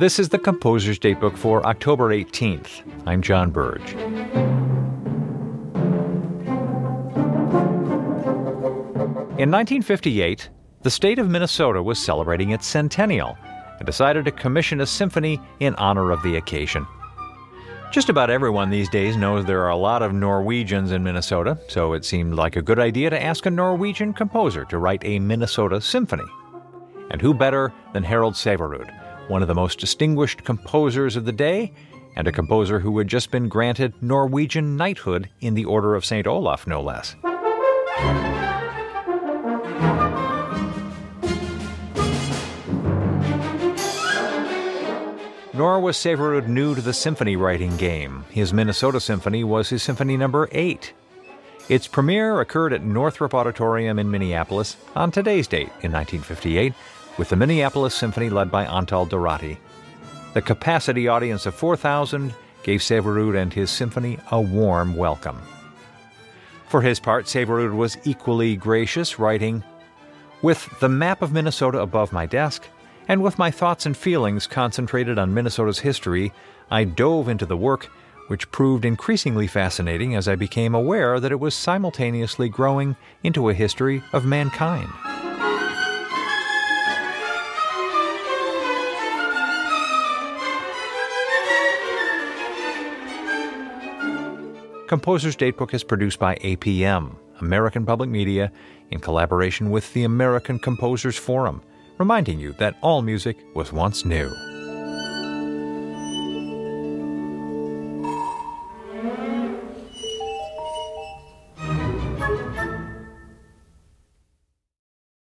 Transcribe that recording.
This is the Composer's Datebook for October 18th. I'm John Burge. In 1958, the state of Minnesota was celebrating its centennial and decided to commission a symphony in honor of the occasion. Just about everyone these days knows there are a lot of Norwegians in Minnesota, so it seemed like a good idea to ask a Norwegian composer to write a Minnesota symphony. And who better than Harald Sæverud, one of the most distinguished composers of the day, and a composer who had just been granted Norwegian knighthood in the Order of St. Olaf, no less. Nor was Sæverud new to the symphony writing game. His Minnesota Symphony was his symphony number 8. Its premiere occurred at Northrop Auditorium in Minneapolis on today's date in 1958 with the Minneapolis Symphony led by Antal Dorati. The capacity audience of 4,000 gave Sæverud and his symphony a warm welcome. For his part, Sæverud was equally gracious, writing, With the map of Minnesota above my desk, and with my thoughts and feelings concentrated on Minnesota's history, I dove into the work, which proved increasingly fascinating as I became aware that it was simultaneously growing into a history of mankind. Composer's Datebook is produced by APM, American Public Media, in collaboration with the American Composers Forum reminding you that all music was once new.